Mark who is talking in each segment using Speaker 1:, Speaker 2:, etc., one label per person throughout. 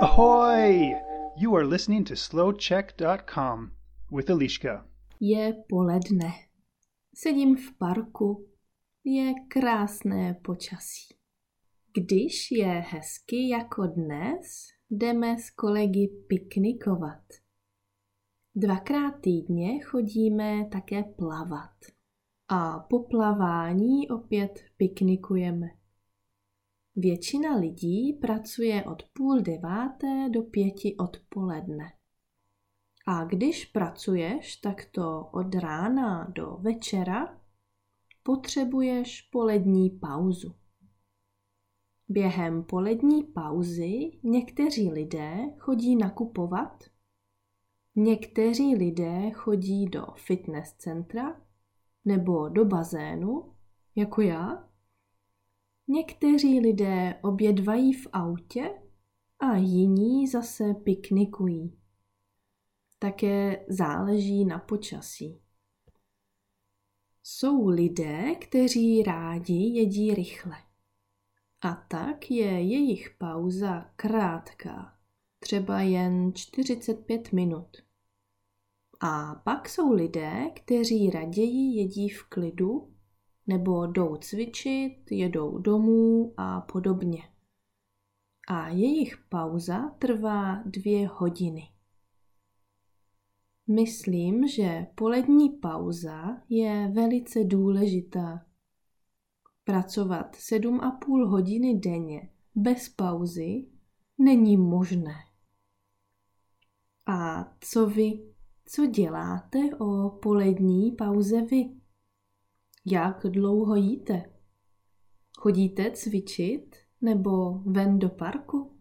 Speaker 1: Ahoy! You are listening to slowcheck.com with Eliška.
Speaker 2: Je poledne. Sedím v parku. Je krásné počasí. Když je hezky jako dnes, jdeme s kolegy piknikovat. Dvakrát týdně chodíme také plavat. A po plavání opět piknikujeme. Většina lidí pracuje od půl deváté do pěti odpoledne. A když pracuješ takto od rána do večera, potřebuješ polední pauzu. Během polední pauzy někteří lidé chodí nakupovat, někteří lidé chodí do fitness centra nebo do bazénu, jako já. Někteří lidé obědvají v autě a jiní zase piknikují. Také záleží na počasí. Jsou lidé, kteří rádi jedí rychle. A tak je jejich pauza krátká, třeba jen 45 minut. A pak jsou lidé, kteří raději jedí v klidu nebo jdou cvičit, jedou domů a podobně. A jejich pauza trvá dvě hodiny. Myslím, že polední pauza je velice důležitá. Pracovat sedm a půl hodiny denně bez pauzy není možné. A co vy? Co děláte o polední pauze vy? Jak dlouho jíte? Chodíte cvičit nebo ven do parku?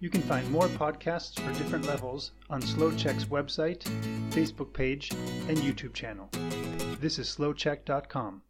Speaker 1: You can find more podcasts for different levels on SlowCheck's website, Facebook page, and YouTube channel. This is slowcheck.com.